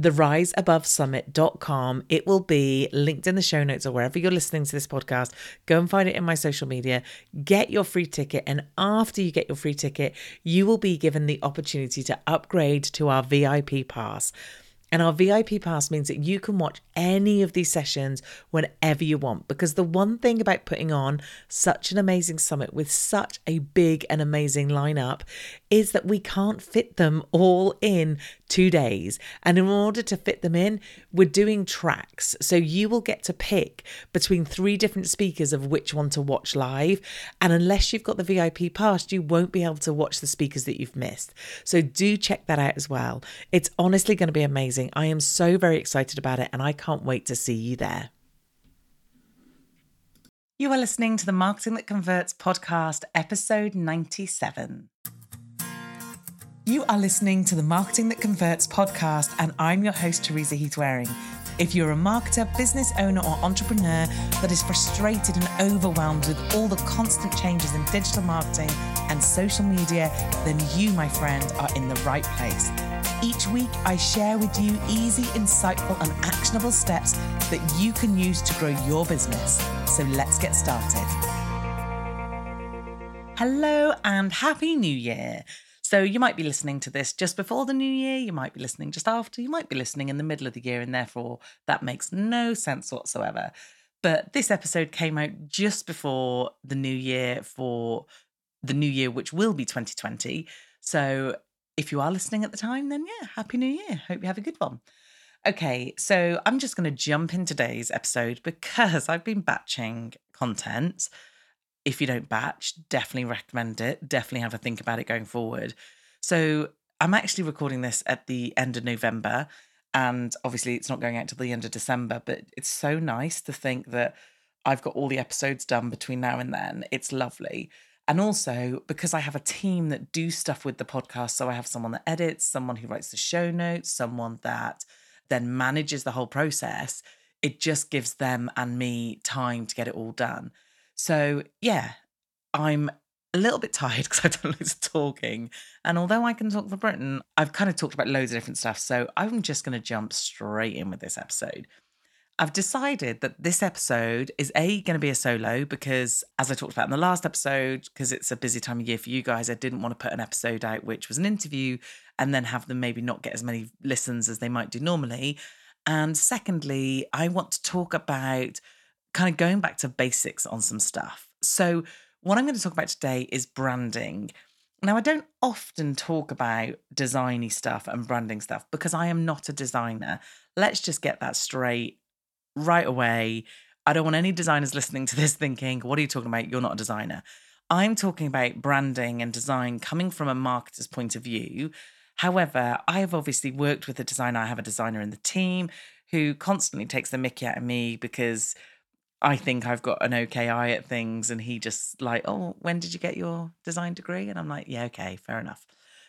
theriseabovesummit.com. It will be linked in the show notes or wherever you're listening to this podcast. Go and find it in my social media. Get your free ticket. And after you get your free ticket, you will be given the opportunity to upgrade to our VIP pass. And our VIP pass means that you can watch any of these sessions whenever you want. Because the one thing about putting on such an amazing summit with such a big and amazing lineup is that we can't fit them all in two days. And in order to fit them in, we're doing tracks. So you will get to pick between three different speakers of which one to watch live. And unless you've got the VIP pass, you won't be able to watch the speakers that you've missed. So do check that out as well. It's honestly going to be amazing. I am so very excited about it and I can't wait to see you there. You are listening to the Marketing That Converts podcast, episode 97. You are listening to the Marketing That Converts podcast, and I'm your host, Teresa Heath Wareing. If you're a marketer, business owner, or entrepreneur that is frustrated and overwhelmed with all the constant changes in digital marketing and social media, then you, my friend, are in the right place. Each week, I share with you easy, insightful, and actionable steps that you can use to grow your business. So let's get started. Hello, and Happy New Year. So you might be listening to this just before the new year, you might be listening just after, you might be listening in the middle of the year, and therefore that makes no sense whatsoever. But this episode came out just before the new year for the new year, which will be 2020. So if you are listening at the time, then yeah, Happy New Year. Hope you have a good one. Okay, so I'm just going to jump in today's episode because I've been batching content if you don't batch, definitely recommend it. Definitely have a think about it going forward. So I'm actually recording this at the end of November. And obviously, it's not going out till the end of December, but it's so nice to think that I've got all the episodes done between now and then. It's lovely. And also because I have a team that do stuff with the podcast. So I have someone that edits, someone who writes the show notes, someone that then manages the whole process. It just gives them and me time to get it all done. So, yeah, I'm a little bit tired because I've done loads of talking. And although I can talk for Britain, I've kind of talked about loads of different stuff. So I'm just going to jump straight in with this episode. I've decided that this episode is A, going to be a solo because, as I talked about in the last episode, because it's a busy time of year for you guys, I didn't want to put an episode out which was an interview and then have them maybe not get as many listens as they might do normally. And secondly, I want to talk about kind of going back to basics on some stuff. So, what I'm going to talk about today is branding. Now, I don't often talk about designy stuff and branding stuff because I am not a designer. Let's just get that straight right away. I don't want any designers listening to this thinking, what are you talking about? You're not a designer. I'm talking about branding and design coming from a marketer's point of view. However, I have obviously worked with a designer. I have a designer in the team who constantly takes the mickey out of me because I think I've got an okay eye at things. And he just like, oh, when did you get your design degree? And I'm like, yeah, okay, fair enough.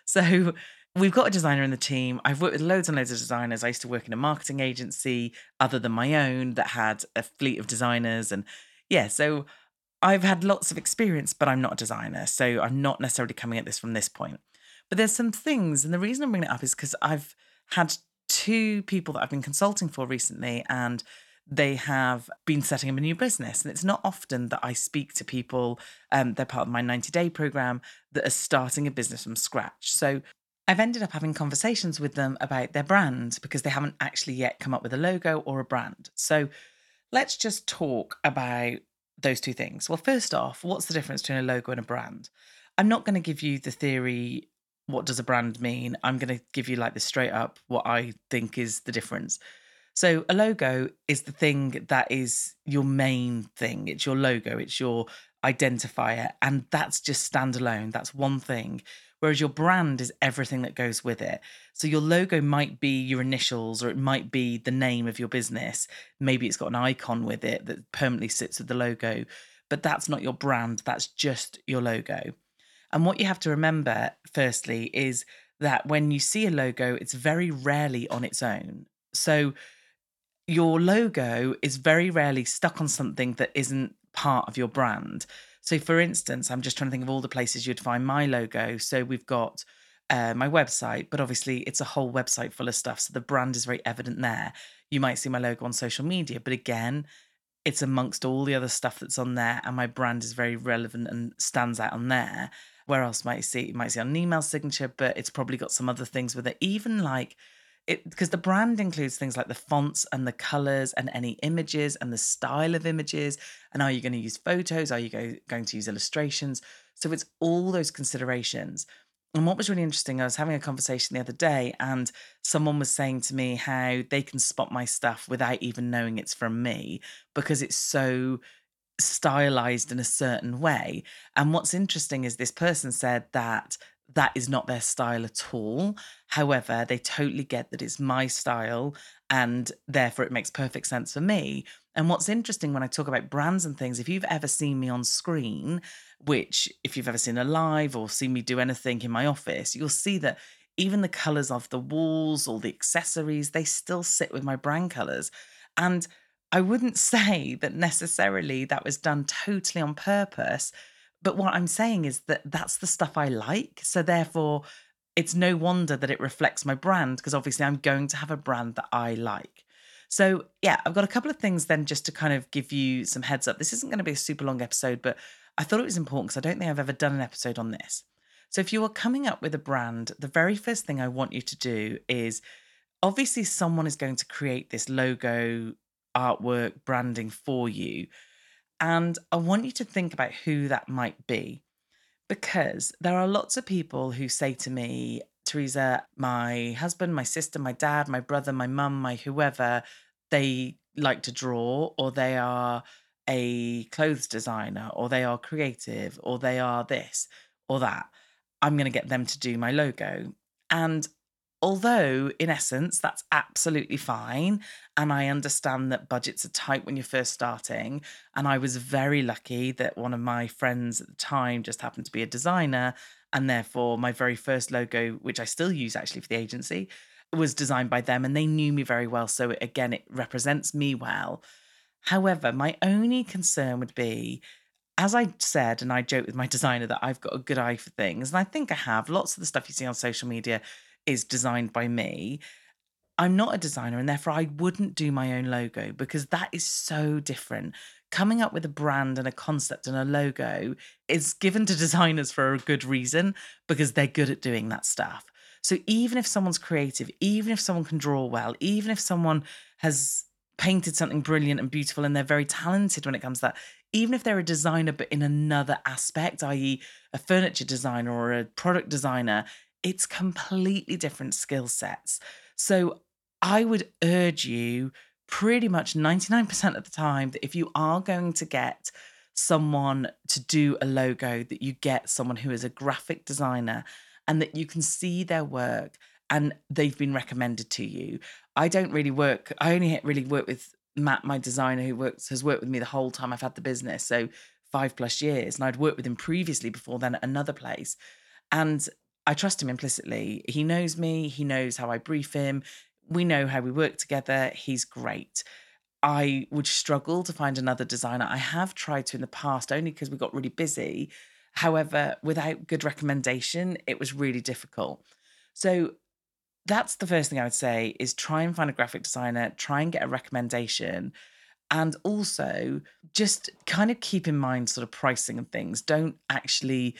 So we've got a designer in the team. I've worked with loads and loads of designers. I used to work in a marketing agency other than my own that had a fleet of designers. And yeah, so I've had lots of experience, but I'm not a designer. So I'm not necessarily coming at this from this point. But there's some things, and the reason I'm bringing it up is because I've had two people that I've been consulting for recently, and they have been setting up a new business. And it's not often that I speak to people, um, they're part of my 90 day program, that are starting a business from scratch. So I've ended up having conversations with them about their brand because they haven't actually yet come up with a logo or a brand. So let's just talk about those two things. Well, first off, what's the difference between a logo and a brand? I'm not going to give you the theory what does a brand mean? I'm going to give you like the straight up what I think is the difference. So a logo is the thing that is your main thing. It's your logo, it's your identifier and that's just standalone. That's one thing. Whereas your brand is everything that goes with it. So your logo might be your initials or it might be the name of your business. Maybe it's got an icon with it that permanently sits with the logo, but that's not your brand. That's just your logo. And what you have to remember, firstly, is that when you see a logo, it's very rarely on its own. So your logo is very rarely stuck on something that isn't part of your brand. So, for instance, I'm just trying to think of all the places you'd find my logo. So, we've got uh, my website, but obviously it's a whole website full of stuff. So, the brand is very evident there. You might see my logo on social media, but again, it's amongst all the other stuff that's on there, and my brand is very relevant and stands out on there. Where else might you see? You might see on an email signature, but it's probably got some other things with it. Even like because the brand includes things like the fonts and the colors and any images and the style of images. And are you going to use photos? Are you go, going to use illustrations? So it's all those considerations. And what was really interesting, I was having a conversation the other day, and someone was saying to me how they can spot my stuff without even knowing it's from me because it's so stylized in a certain way. And what's interesting is this person said that that is not their style at all. However, they totally get that it's my style and therefore it makes perfect sense for me. And what's interesting when I talk about brands and things, if you've ever seen me on screen, which if you've ever seen a live or seen me do anything in my office, you'll see that even the colors of the walls or the accessories, they still sit with my brand colors. And I wouldn't say that necessarily that was done totally on purpose but what I'm saying is that that's the stuff I like. So therefore, it's no wonder that it reflects my brand because obviously I'm going to have a brand that I like. So, yeah, I've got a couple of things then just to kind of give you some heads up. This isn't going to be a super long episode, but I thought it was important because I don't think I've ever done an episode on this. So, if you are coming up with a brand, the very first thing I want you to do is obviously someone is going to create this logo, artwork, branding for you. And I want you to think about who that might be because there are lots of people who say to me, Teresa, my husband, my sister, my dad, my brother, my mum, my whoever, they like to draw or they are a clothes designer or they are creative or they are this or that. I'm going to get them to do my logo. And Although, in essence, that's absolutely fine. And I understand that budgets are tight when you're first starting. And I was very lucky that one of my friends at the time just happened to be a designer. And therefore, my very first logo, which I still use actually for the agency, was designed by them. And they knew me very well. So, again, it represents me well. However, my only concern would be as I said, and I joke with my designer that I've got a good eye for things, and I think I have. Lots of the stuff you see on social media is designed by me. I'm not a designer and therefore I wouldn't do my own logo because that is so different. Coming up with a brand and a concept and a logo is given to designers for a good reason because they're good at doing that stuff. So even if someone's creative, even if someone can draw well, even if someone has painted something brilliant and beautiful and they're very talented when it comes to that, even if they're a designer but in another aspect, i.e., a furniture designer or a product designer, it's completely different skill sets. So I would urge you pretty much 99% of the time that if you are going to get someone to do a logo, that you get someone who is a graphic designer and that you can see their work and they've been recommended to you. I don't really work, I only really work with Matt, my designer, who works has worked with me the whole time I've had the business. So five plus years. And I'd worked with him previously before then at another place. And I trust him implicitly. He knows me, he knows how I brief him, we know how we work together. He's great. I would struggle to find another designer. I have tried to in the past only because we got really busy. However, without good recommendation, it was really difficult. So that's the first thing I would say is try and find a graphic designer, try and get a recommendation. And also just kind of keep in mind sort of pricing and things. Don't actually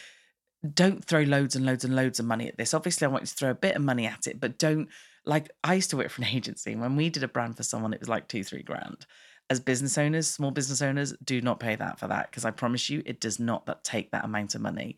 don't throw loads and loads and loads of money at this. Obviously, I want you to throw a bit of money at it, but don't like I used to work for an agency. When we did a brand for someone, it was like two, three grand. As business owners, small business owners, do not pay that for that because I promise you, it does not that take that amount of money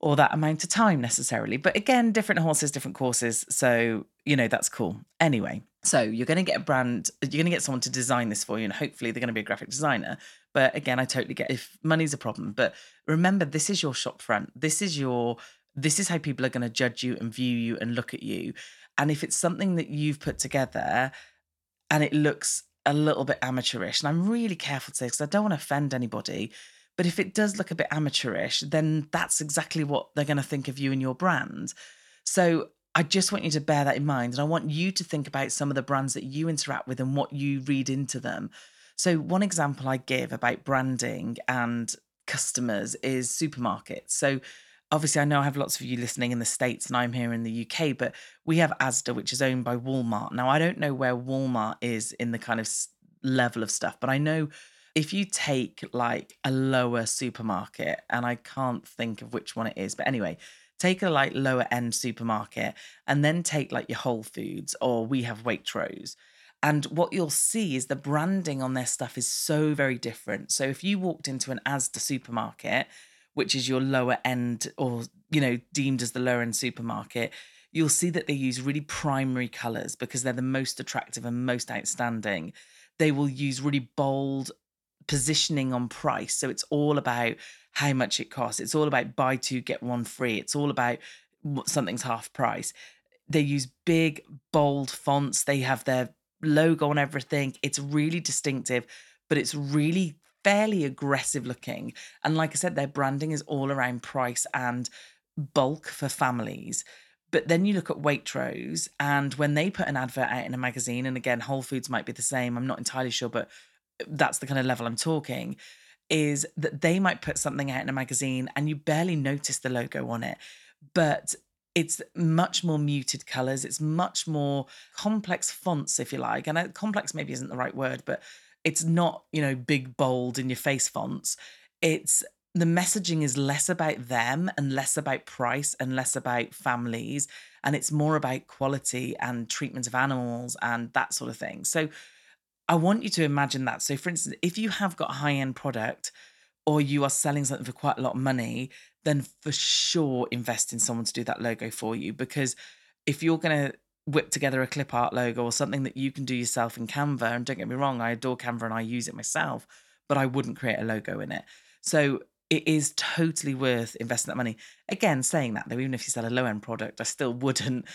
or that amount of time necessarily. But again, different horses, different courses. So, you know, that's cool. Anyway, so you're going to get a brand, you're going to get someone to design this for you, and hopefully they're going to be a graphic designer. But again, I totally get if money's a problem. But remember, this is your shop front. This is your, this is how people are going to judge you and view you and look at you. And if it's something that you've put together and it looks a little bit amateurish, and I'm really careful to say because I don't want to offend anybody, but if it does look a bit amateurish, then that's exactly what they're going to think of you and your brand. So I just want you to bear that in mind. And I want you to think about some of the brands that you interact with and what you read into them. So, one example I give about branding and customers is supermarkets. So, obviously I know I have lots of you listening in the States and I'm here in the UK, but we have Asda, which is owned by Walmart. Now, I don't know where Walmart is in the kind of level of stuff, but I know if you take like a lower supermarket, and I can't think of which one it is, but anyway, take a like lower end supermarket and then take like your Whole Foods or we have Waitrose. And what you'll see is the branding on their stuff is so very different. So if you walked into an Asda supermarket, which is your lower end or, you know, deemed as the lower end supermarket, you'll see that they use really primary colors because they're the most attractive and most outstanding. They will use really bold positioning on price. So it's all about how much it costs. It's all about buy two, get one free. It's all about something's half price. They use big, bold fonts. They have their logo on everything. It's really distinctive, but it's really fairly aggressive looking. And like I said, their branding is all around price and bulk for families. But then you look at Waitrose, and when they put an advert out in a magazine, and again, Whole Foods might be the same, I'm not entirely sure, but that's the kind of level I'm talking, is that they might put something out in a magazine and you barely notice the logo on it. But it's much more muted colors. It's much more complex fonts, if you like. And uh, complex maybe isn't the right word, but it's not, you know, big, bold in your face fonts. It's the messaging is less about them and less about price and less about families. And it's more about quality and treatment of animals and that sort of thing. So I want you to imagine that. So, for instance, if you have got a high end product or you are selling something for quite a lot of money, then for sure invest in someone to do that logo for you. Because if you're going to whip together a clip art logo or something that you can do yourself in Canva. And don't get me wrong, I adore Canva and I use it myself, but I wouldn't create a logo in it. So it is totally worth investing that money. Again, saying that though, even if you sell a low end product, I still wouldn't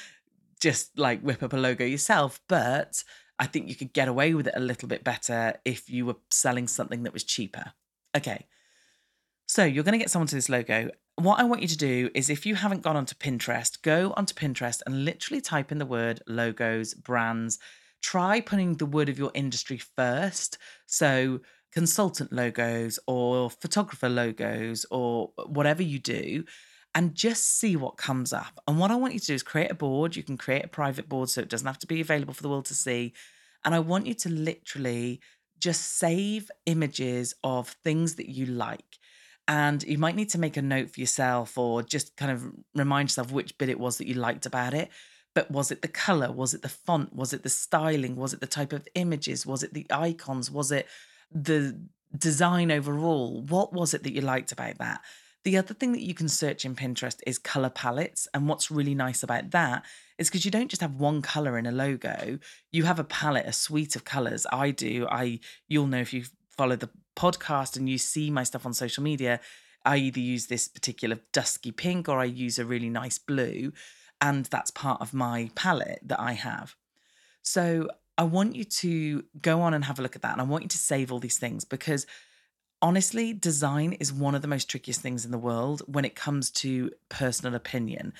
just like whip up a logo yourself. But I think you could get away with it a little bit better if you were selling something that was cheaper. Okay. So you're going to get someone to this logo what I want you to do is if you haven't gone onto Pinterest, go onto Pinterest and literally type in the word logos, brands. Try putting the word of your industry first. So, consultant logos or photographer logos or whatever you do. And just see what comes up. And what I want you to do is create a board. You can create a private board so it doesn't have to be available for the world to see. And I want you to literally just save images of things that you like. And you might need to make a note for yourself or just kind of remind yourself which bit it was that you liked about it. But was it the color? Was it the font? Was it the styling? Was it the type of images? Was it the icons? Was it the design overall? What was it that you liked about that? The other thing that you can search in Pinterest is color palettes. And what's really nice about that is because you don't just have one color in a logo, you have a palette, a suite of colors. I do. I you'll know if you follow the podcast and you see my stuff on social media, I either use this particular dusky pink or I use a really nice blue and that's part of my palette that I have. So I want you to go on and have a look at that. And I want you to save all these things because honestly, design is one of the most trickiest things in the world when it comes to personal opinion.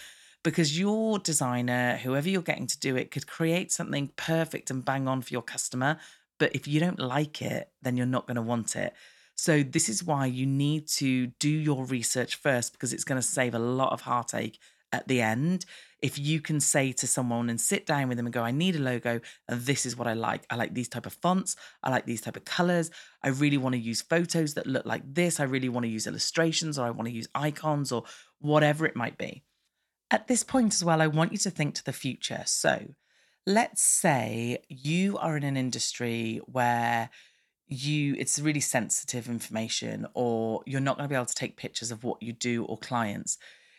Because your designer, whoever you're getting to do it, could create something perfect and bang on for your customer. But if you don't like it, then you're not going to want it. So, this is why you need to do your research first because it's going to save a lot of heartache at the end if you can say to someone and sit down with them and go i need a logo and this is what i like. I like these type of fonts. I like these type of colors. I really want to use photos that look like this. I really want to use illustrations or i want to use icons or whatever it might be. At this point as well i want you to think to the future. So let's say you are in an industry where you it's really sensitive information or you're not going to be able to take pictures of what you do or clients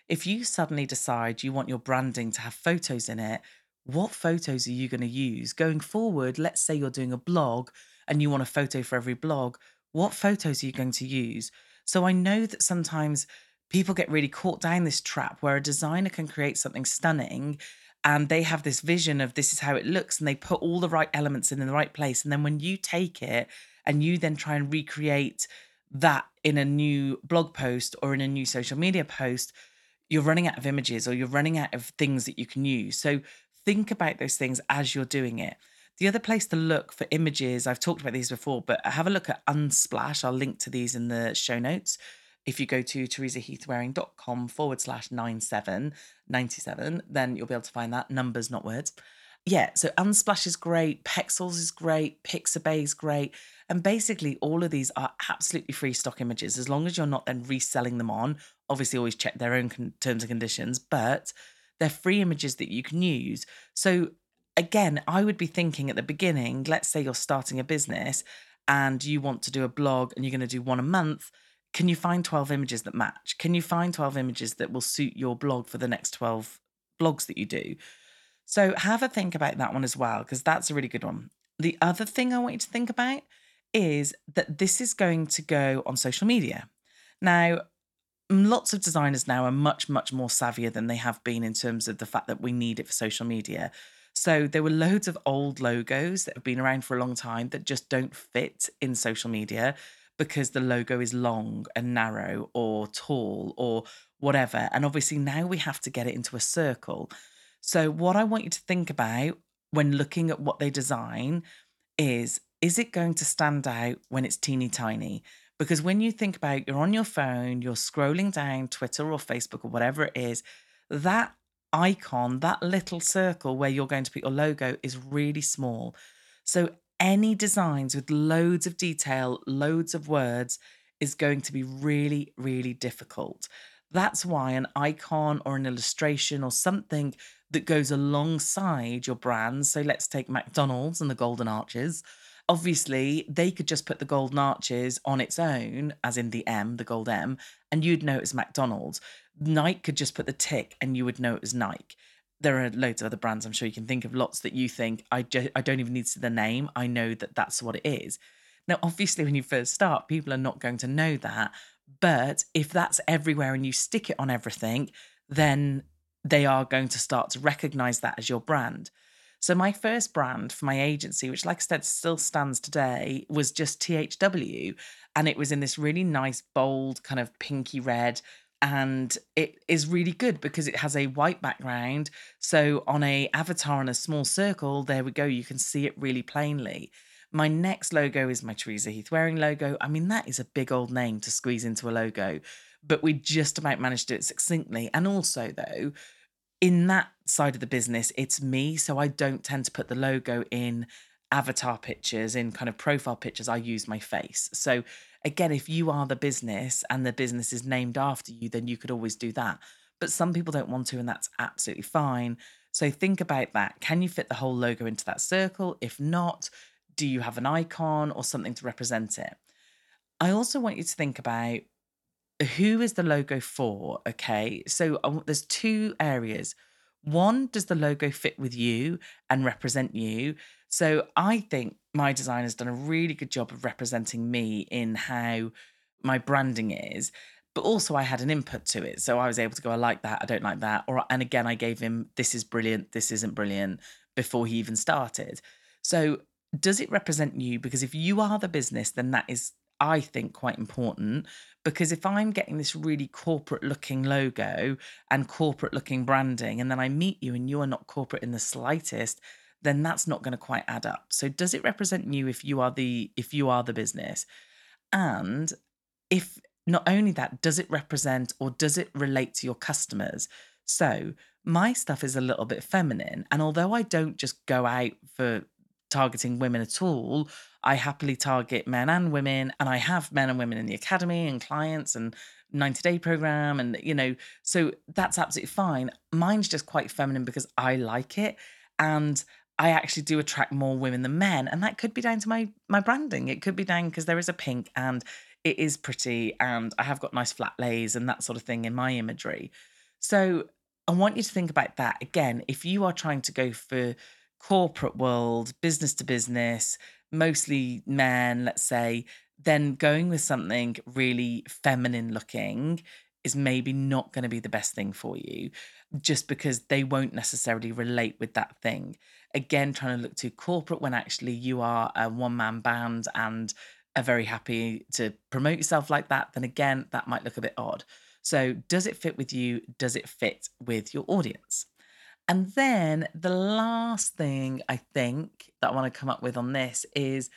if you suddenly decide you want your branding to have photos in it, what photos are you going to use going forward? Let's say you're doing a blog and you want a photo for every blog. What photos are you going to use? So I know that sometimes people get really caught down this trap where a designer can create something stunning and they have this vision of this is how it looks and they put all the right elements in, the right place. And then when you take it and you then try and recreate that in a new blog post or in a new social media post, you're running out of images or you're running out of things that you can use. So think about those things as you're doing it. The other place to look for images, I've talked about these before, but have a look at Unsplash. I'll link to these in the show notes. If you go to teresaheathwareing.com forward slash 9797, then you'll be able to find that. Numbers, not words. Yeah, so Unsplash is great, Pexels is great, Pixabay is great. And basically, all of these are absolutely free stock images as long as you're not then reselling them on. Obviously, always check their own con- terms and conditions, but they're free images that you can use. So, again, I would be thinking at the beginning, let's say you're starting a business and you want to do a blog and you're going to do one a month. Can you find 12 images that match? Can you find 12 images that will suit your blog for the next 12 blogs that you do? So, have a think about that one as well, because that's a really good one. The other thing I want you to think about is that this is going to go on social media. Now, lots of designers now are much, much more savvier than they have been in terms of the fact that we need it for social media. So there were loads of old logos that have been around for a long time that just don't fit in social media because the logo is long and narrow or tall or whatever. And obviously now we have to get it into a circle. So what I want you to think about when looking at what they design is is it going to stand out when it's teeny tiny? Because when you think about you're on your phone, you're scrolling down Twitter or Facebook or whatever it is, that icon, that little circle where you're going to put your logo is really small. So any designs with loads of detail, loads of words is going to be really, really difficult. That's why an icon or an illustration or something that goes alongside your brand. So let's take McDonald's and the Golden Arches obviously they could just put the golden arches on its own, as in the M, the gold M, and you'd know it was McDonald's. Nike could just put the tick and you would know it was Nike. There are loads of other brands. I'm sure you can think of lots that you think I just I don't even need to see the name. I know that that's what it is. Now, obviously, when you first start, people are not going to know that. But if that's everywhere and you stick it on everything, then they are going to start to recognize that as your brand. So my first brand for my agency, which like I said still stands today, was just THW. And it was in this really nice, bold, kind of pinky red. And it is really good because it has a white background. So on a avatar in a small circle, there we go, you can see it really plainly. My next logo is my Teresa Heath Wareing logo. I mean, that is a big old name to squeeze into a logo. but we just about managed to do it succinctly. And also, though, in that side of the business, it's me. So I don't tend to put the logo in avatar pictures, in kind of profile pictures. I use my face. So again, if you are the business and the business is named after you, then you could always do that. But some people don't want to, and that's absolutely fine. So think about that. Can you fit the whole logo into that circle? If not, do you have an icon or something to represent it? I also want you to think about who is the logo for? Okay. So there's two areas. One, does the logo fit with you and represent you? So I think my design has done a really good job of representing me in how my branding is. But also I had an input to it. So I was able to go, I like that, I don't like that. Or and again, I gave him this is brilliant, this isn't brilliant before he even started. So does it represent you? Because if you are the business, then that is I think, quite important because if I'm getting this really corporate looking logo and corporate looking branding, and then I meet you and you are not corporate in the slightest, then that's not going to quite add up. So does it represent you if you are the if you are the business? And if not only that, does it represent or does it relate to your customers? So my stuff is a little bit feminine. And although I don't just go out for targeting women at all. I happily target men and women, and I have men and women in the academy and clients and 90 day program. And, you know, so that's absolutely fine. Mine's just quite feminine because I like it. And I actually do attract more women than men. And that could be down to my my branding. It could be down because there is a pink and it is pretty and I have got nice flat lays and that sort of thing in my imagery. So I want you to think about that again. If you are trying to go for corporate world, business to business, mostly men, let's say, then going with something really feminine looking is maybe not going to be the best thing for you just because they won't necessarily relate with that thing. Again, trying to look too corporate when actually you are a one man band and are very happy to promote yourself like that, then again, that might look a bit odd. So, does it fit with you? Does it fit with your audience? And then the last thing I think that I want to come up with on this is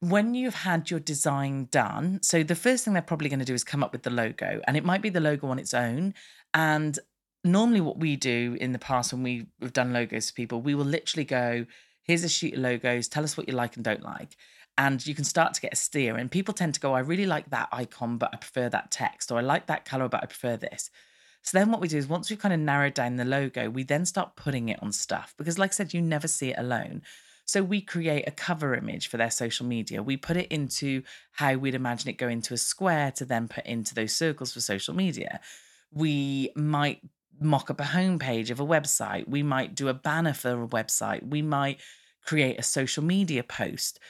when you've had your design done. So the first thing they're probably going to do is come up with the logo, and it might be the logo on its own. And normally, what we do in the past when we've done logos for people, we will literally go, here's a sheet of logos, tell us what you like and don't like. And you can start to get a steer. And people tend to go, I really like that icon, but I prefer that text, or I like that color, but I prefer this. So then what we do is once we've kind of narrowed down the logo, we then start putting it on stuff because, like I said, you never see it alone. So we create a cover image for their social media. We put it into how we'd imagine it go into a square to then put into those circles for social media. We might mock up a homepage of a website. We might do a banner for a website. We might create a social media post.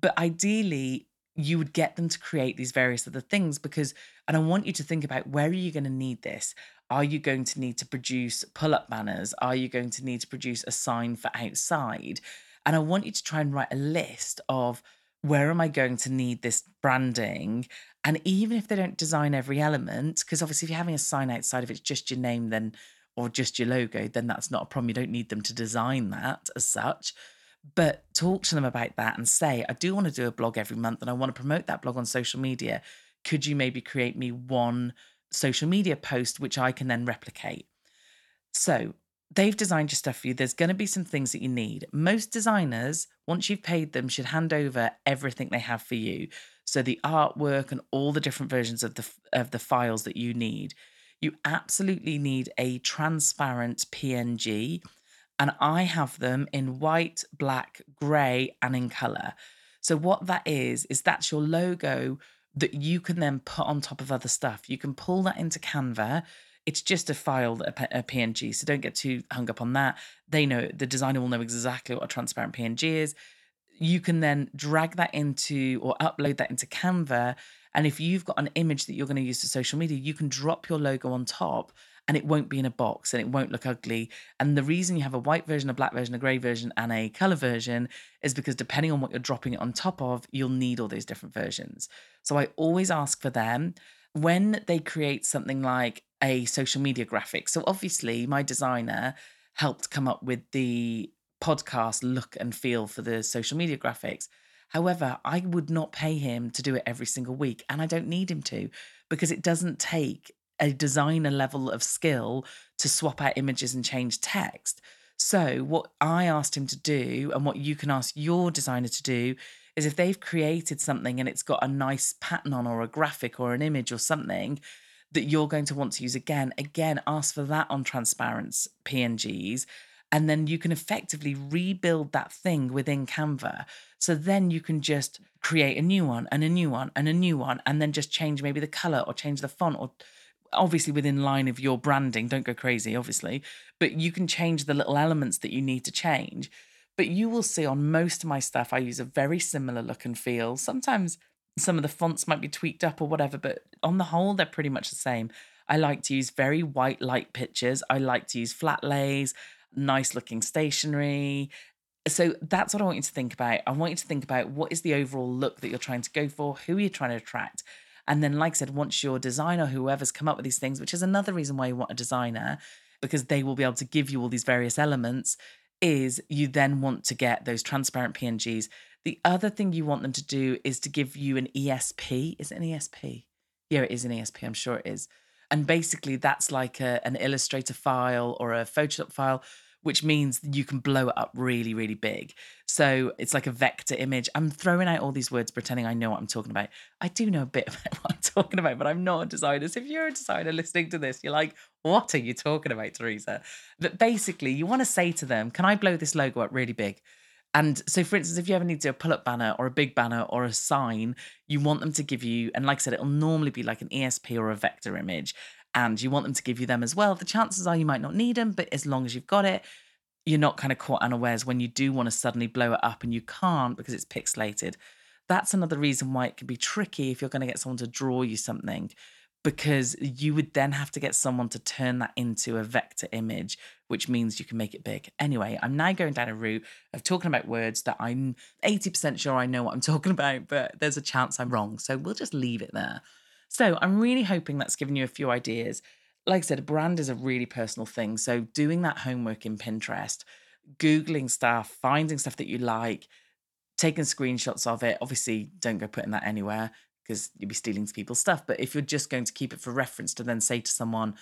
But ideally, you would get them to create these various other things because, and I want you to think about where are you going to need this? Are you going to need to produce pull up banners? Are you going to need to produce a sign for outside? And I want you to try and write a list of where am I going to need this branding? And even if they don't design every element, because obviously if you're having a sign outside, if it's just your name, then or just your logo, then that's not a problem. You don't need them to design that as such. But talk to them about that and say, I do want to do a blog every month and I want to promote that blog on social media. Could you maybe create me one social media post, which I can then replicate. So they've designed your stuff for you. There's going to be some things that you need. Most designers, once you've paid them, should hand over everything they have for you. So the artwork and all the different versions of the of the files that you need. You absolutely need a transparent PNG. And I have them in white, black, grey, and in colour. So what that is, is that's your logo that you can then put on top of other stuff. You can pull that into Canva. It's just a file, a, PNG. So don't get too hung up on that. They know the designer will know exactly what a transparent PNG is. You can then drag that into or upload that into Canva. And if you've got an image that you're going to use for social media, you can drop your logo on top and it won't be in a box and it won't look ugly. And the reason you have a white version, a black version, a grey version, and a colour version is because depending on what you're dropping it on top of, you'll need all those different versions. So I always ask for them when they create something like a social media graphic. So obviously, my designer helped come up with the podcast look and feel for the social media graphics. However, I would not pay him to do it every single week, and I don't need him to because it doesn't take a designer level of skill to swap out images and change text. So, what I asked him to do, and what you can ask your designer to do, is if they've created something and it's got a nice pattern on, or a graphic, or an image, or something that you're going to want to use again, again, ask for that on transparent PNGs. And then you can effectively rebuild that thing within Canva. So then you can just create a new one and a new one and a new one, and then just change maybe the color or change the font or obviously within line of your branding. Don't go crazy, obviously, but you can change the little elements that you need to change. But you will see on most of my stuff, I use a very similar look and feel. Sometimes some of the fonts might be tweaked up or whatever, but on the whole, they're pretty much the same. I like to use very white light pictures. I like to use flat lays, nice looking stationery. So that's what I want you to think about. I want you to think about what is the overall look that you're trying to go for, who are you trying to attract, and then, like I said, once your designer, whoever's come up with these things, which is another reason why you want a designer, because they will be able to give you all these various elements, is you then want to get those transparent PNGs. The other thing you want them to do is to give you an ESP. Is it an ESP? Yeah, it is an ESP. I'm sure it is. And basically, that's like a, an Illustrator file or a Photoshop file which means you can blow it up really, really big. So it's like a vector image. I'm throwing out all these words pretending I know what I'm talking about. I do know a bit about what I'm talking about, but I'm not a designer. So if you're a designer listening to this, you're like, what are you talking about, Teresa? But basically, you want to say to them, can I blow this logo up really big? And so, for instance, if you ever need to do a pull up banner or a big banner or a sign, you want them to give you, and like I said, it'll normally be like an ESP or a vector image and you want them to give you them as well, the chances are you might not need them, but as long as you've got it, you're not kind of caught unawares when you do want to suddenly blow it up and you can't because it's pixelated. That's another reason why it can be tricky if you're going to get someone to draw you something because you would then have to get someone to turn that into a vector image, which means you can make it big. Anyway, I'm now going down a route of talking about words that I'm 80% sure I know what I'm talking about, but there's a chance I'm wrong. So we'll just leave it there. So I'm really hoping that's given you a few ideas. Like I said, a brand is a really personal thing. So doing that homework in Pinterest, Googling stuff, finding stuff that you like, taking screenshots of it. Obviously, don't go putting that anywhere because you'll be stealing people's stuff. But if you're just going to keep it for reference to then say to someone,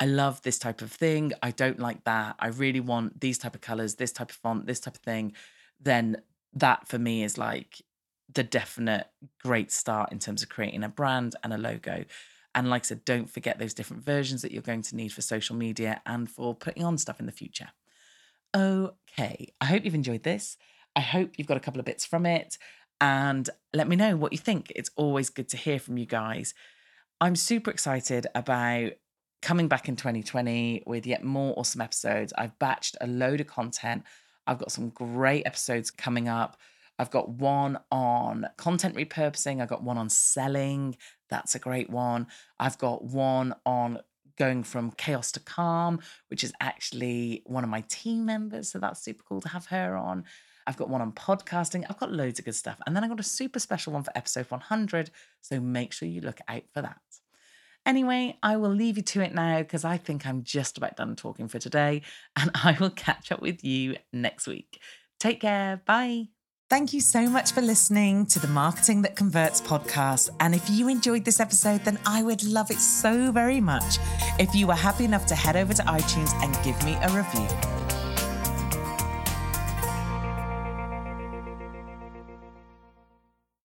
I love this type of thing. I don't like that. I really want these type of colors, this type of font, this type of thing. Then that for me is like the definite great start in terms of creating a brand and a logo. And like I said, don't forget those different versions that you're going to need for social media and for putting on stuff in the future. Okay, I hope you've enjoyed this. I hope you've got a couple of bits from it. And let me know what you think. It's always good to hear from you guys. I'm super excited about coming back in 2020 with yet more awesome episodes. I've batched a load of content. I've got some great episodes coming up. I've got one on content repurposing. I've got one on selling. That's a great one. I've got one on going from chaos to calm, which is actually one of my team members. So that's super cool to have her on. I've got one on podcasting. I've got loads of good stuff. And then I've got a super special one for episode 100. So make sure you look out for that. Anyway, I will leave you to it now because I think I'm just about done talking for today. And I will catch up with you next week. Take care. Bye. Thank you so much for listening to the Marketing That Converts podcast. And if you enjoyed this episode, then I would love it so very much if you were happy enough to head over to iTunes and give me a review.